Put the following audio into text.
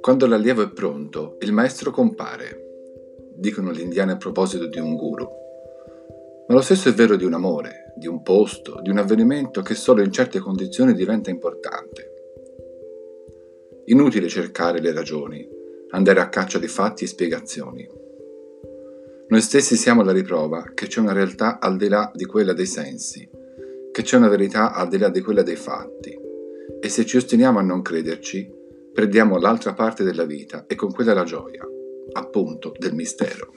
Quando l'allievo è pronto, il maestro compare, dicono gli indiani a proposito di un guru. Ma lo stesso è vero di un amore, di un posto, di un avvenimento che solo in certe condizioni diventa importante. Inutile cercare le ragioni, andare a caccia di fatti e spiegazioni. Noi stessi siamo la riprova che c'è una realtà al di là di quella dei sensi, che c'è una verità al di là di quella dei fatti. E se ci ostiniamo a non crederci, prendiamo l'altra parte della vita e con quella la gioia, appunto, del mistero.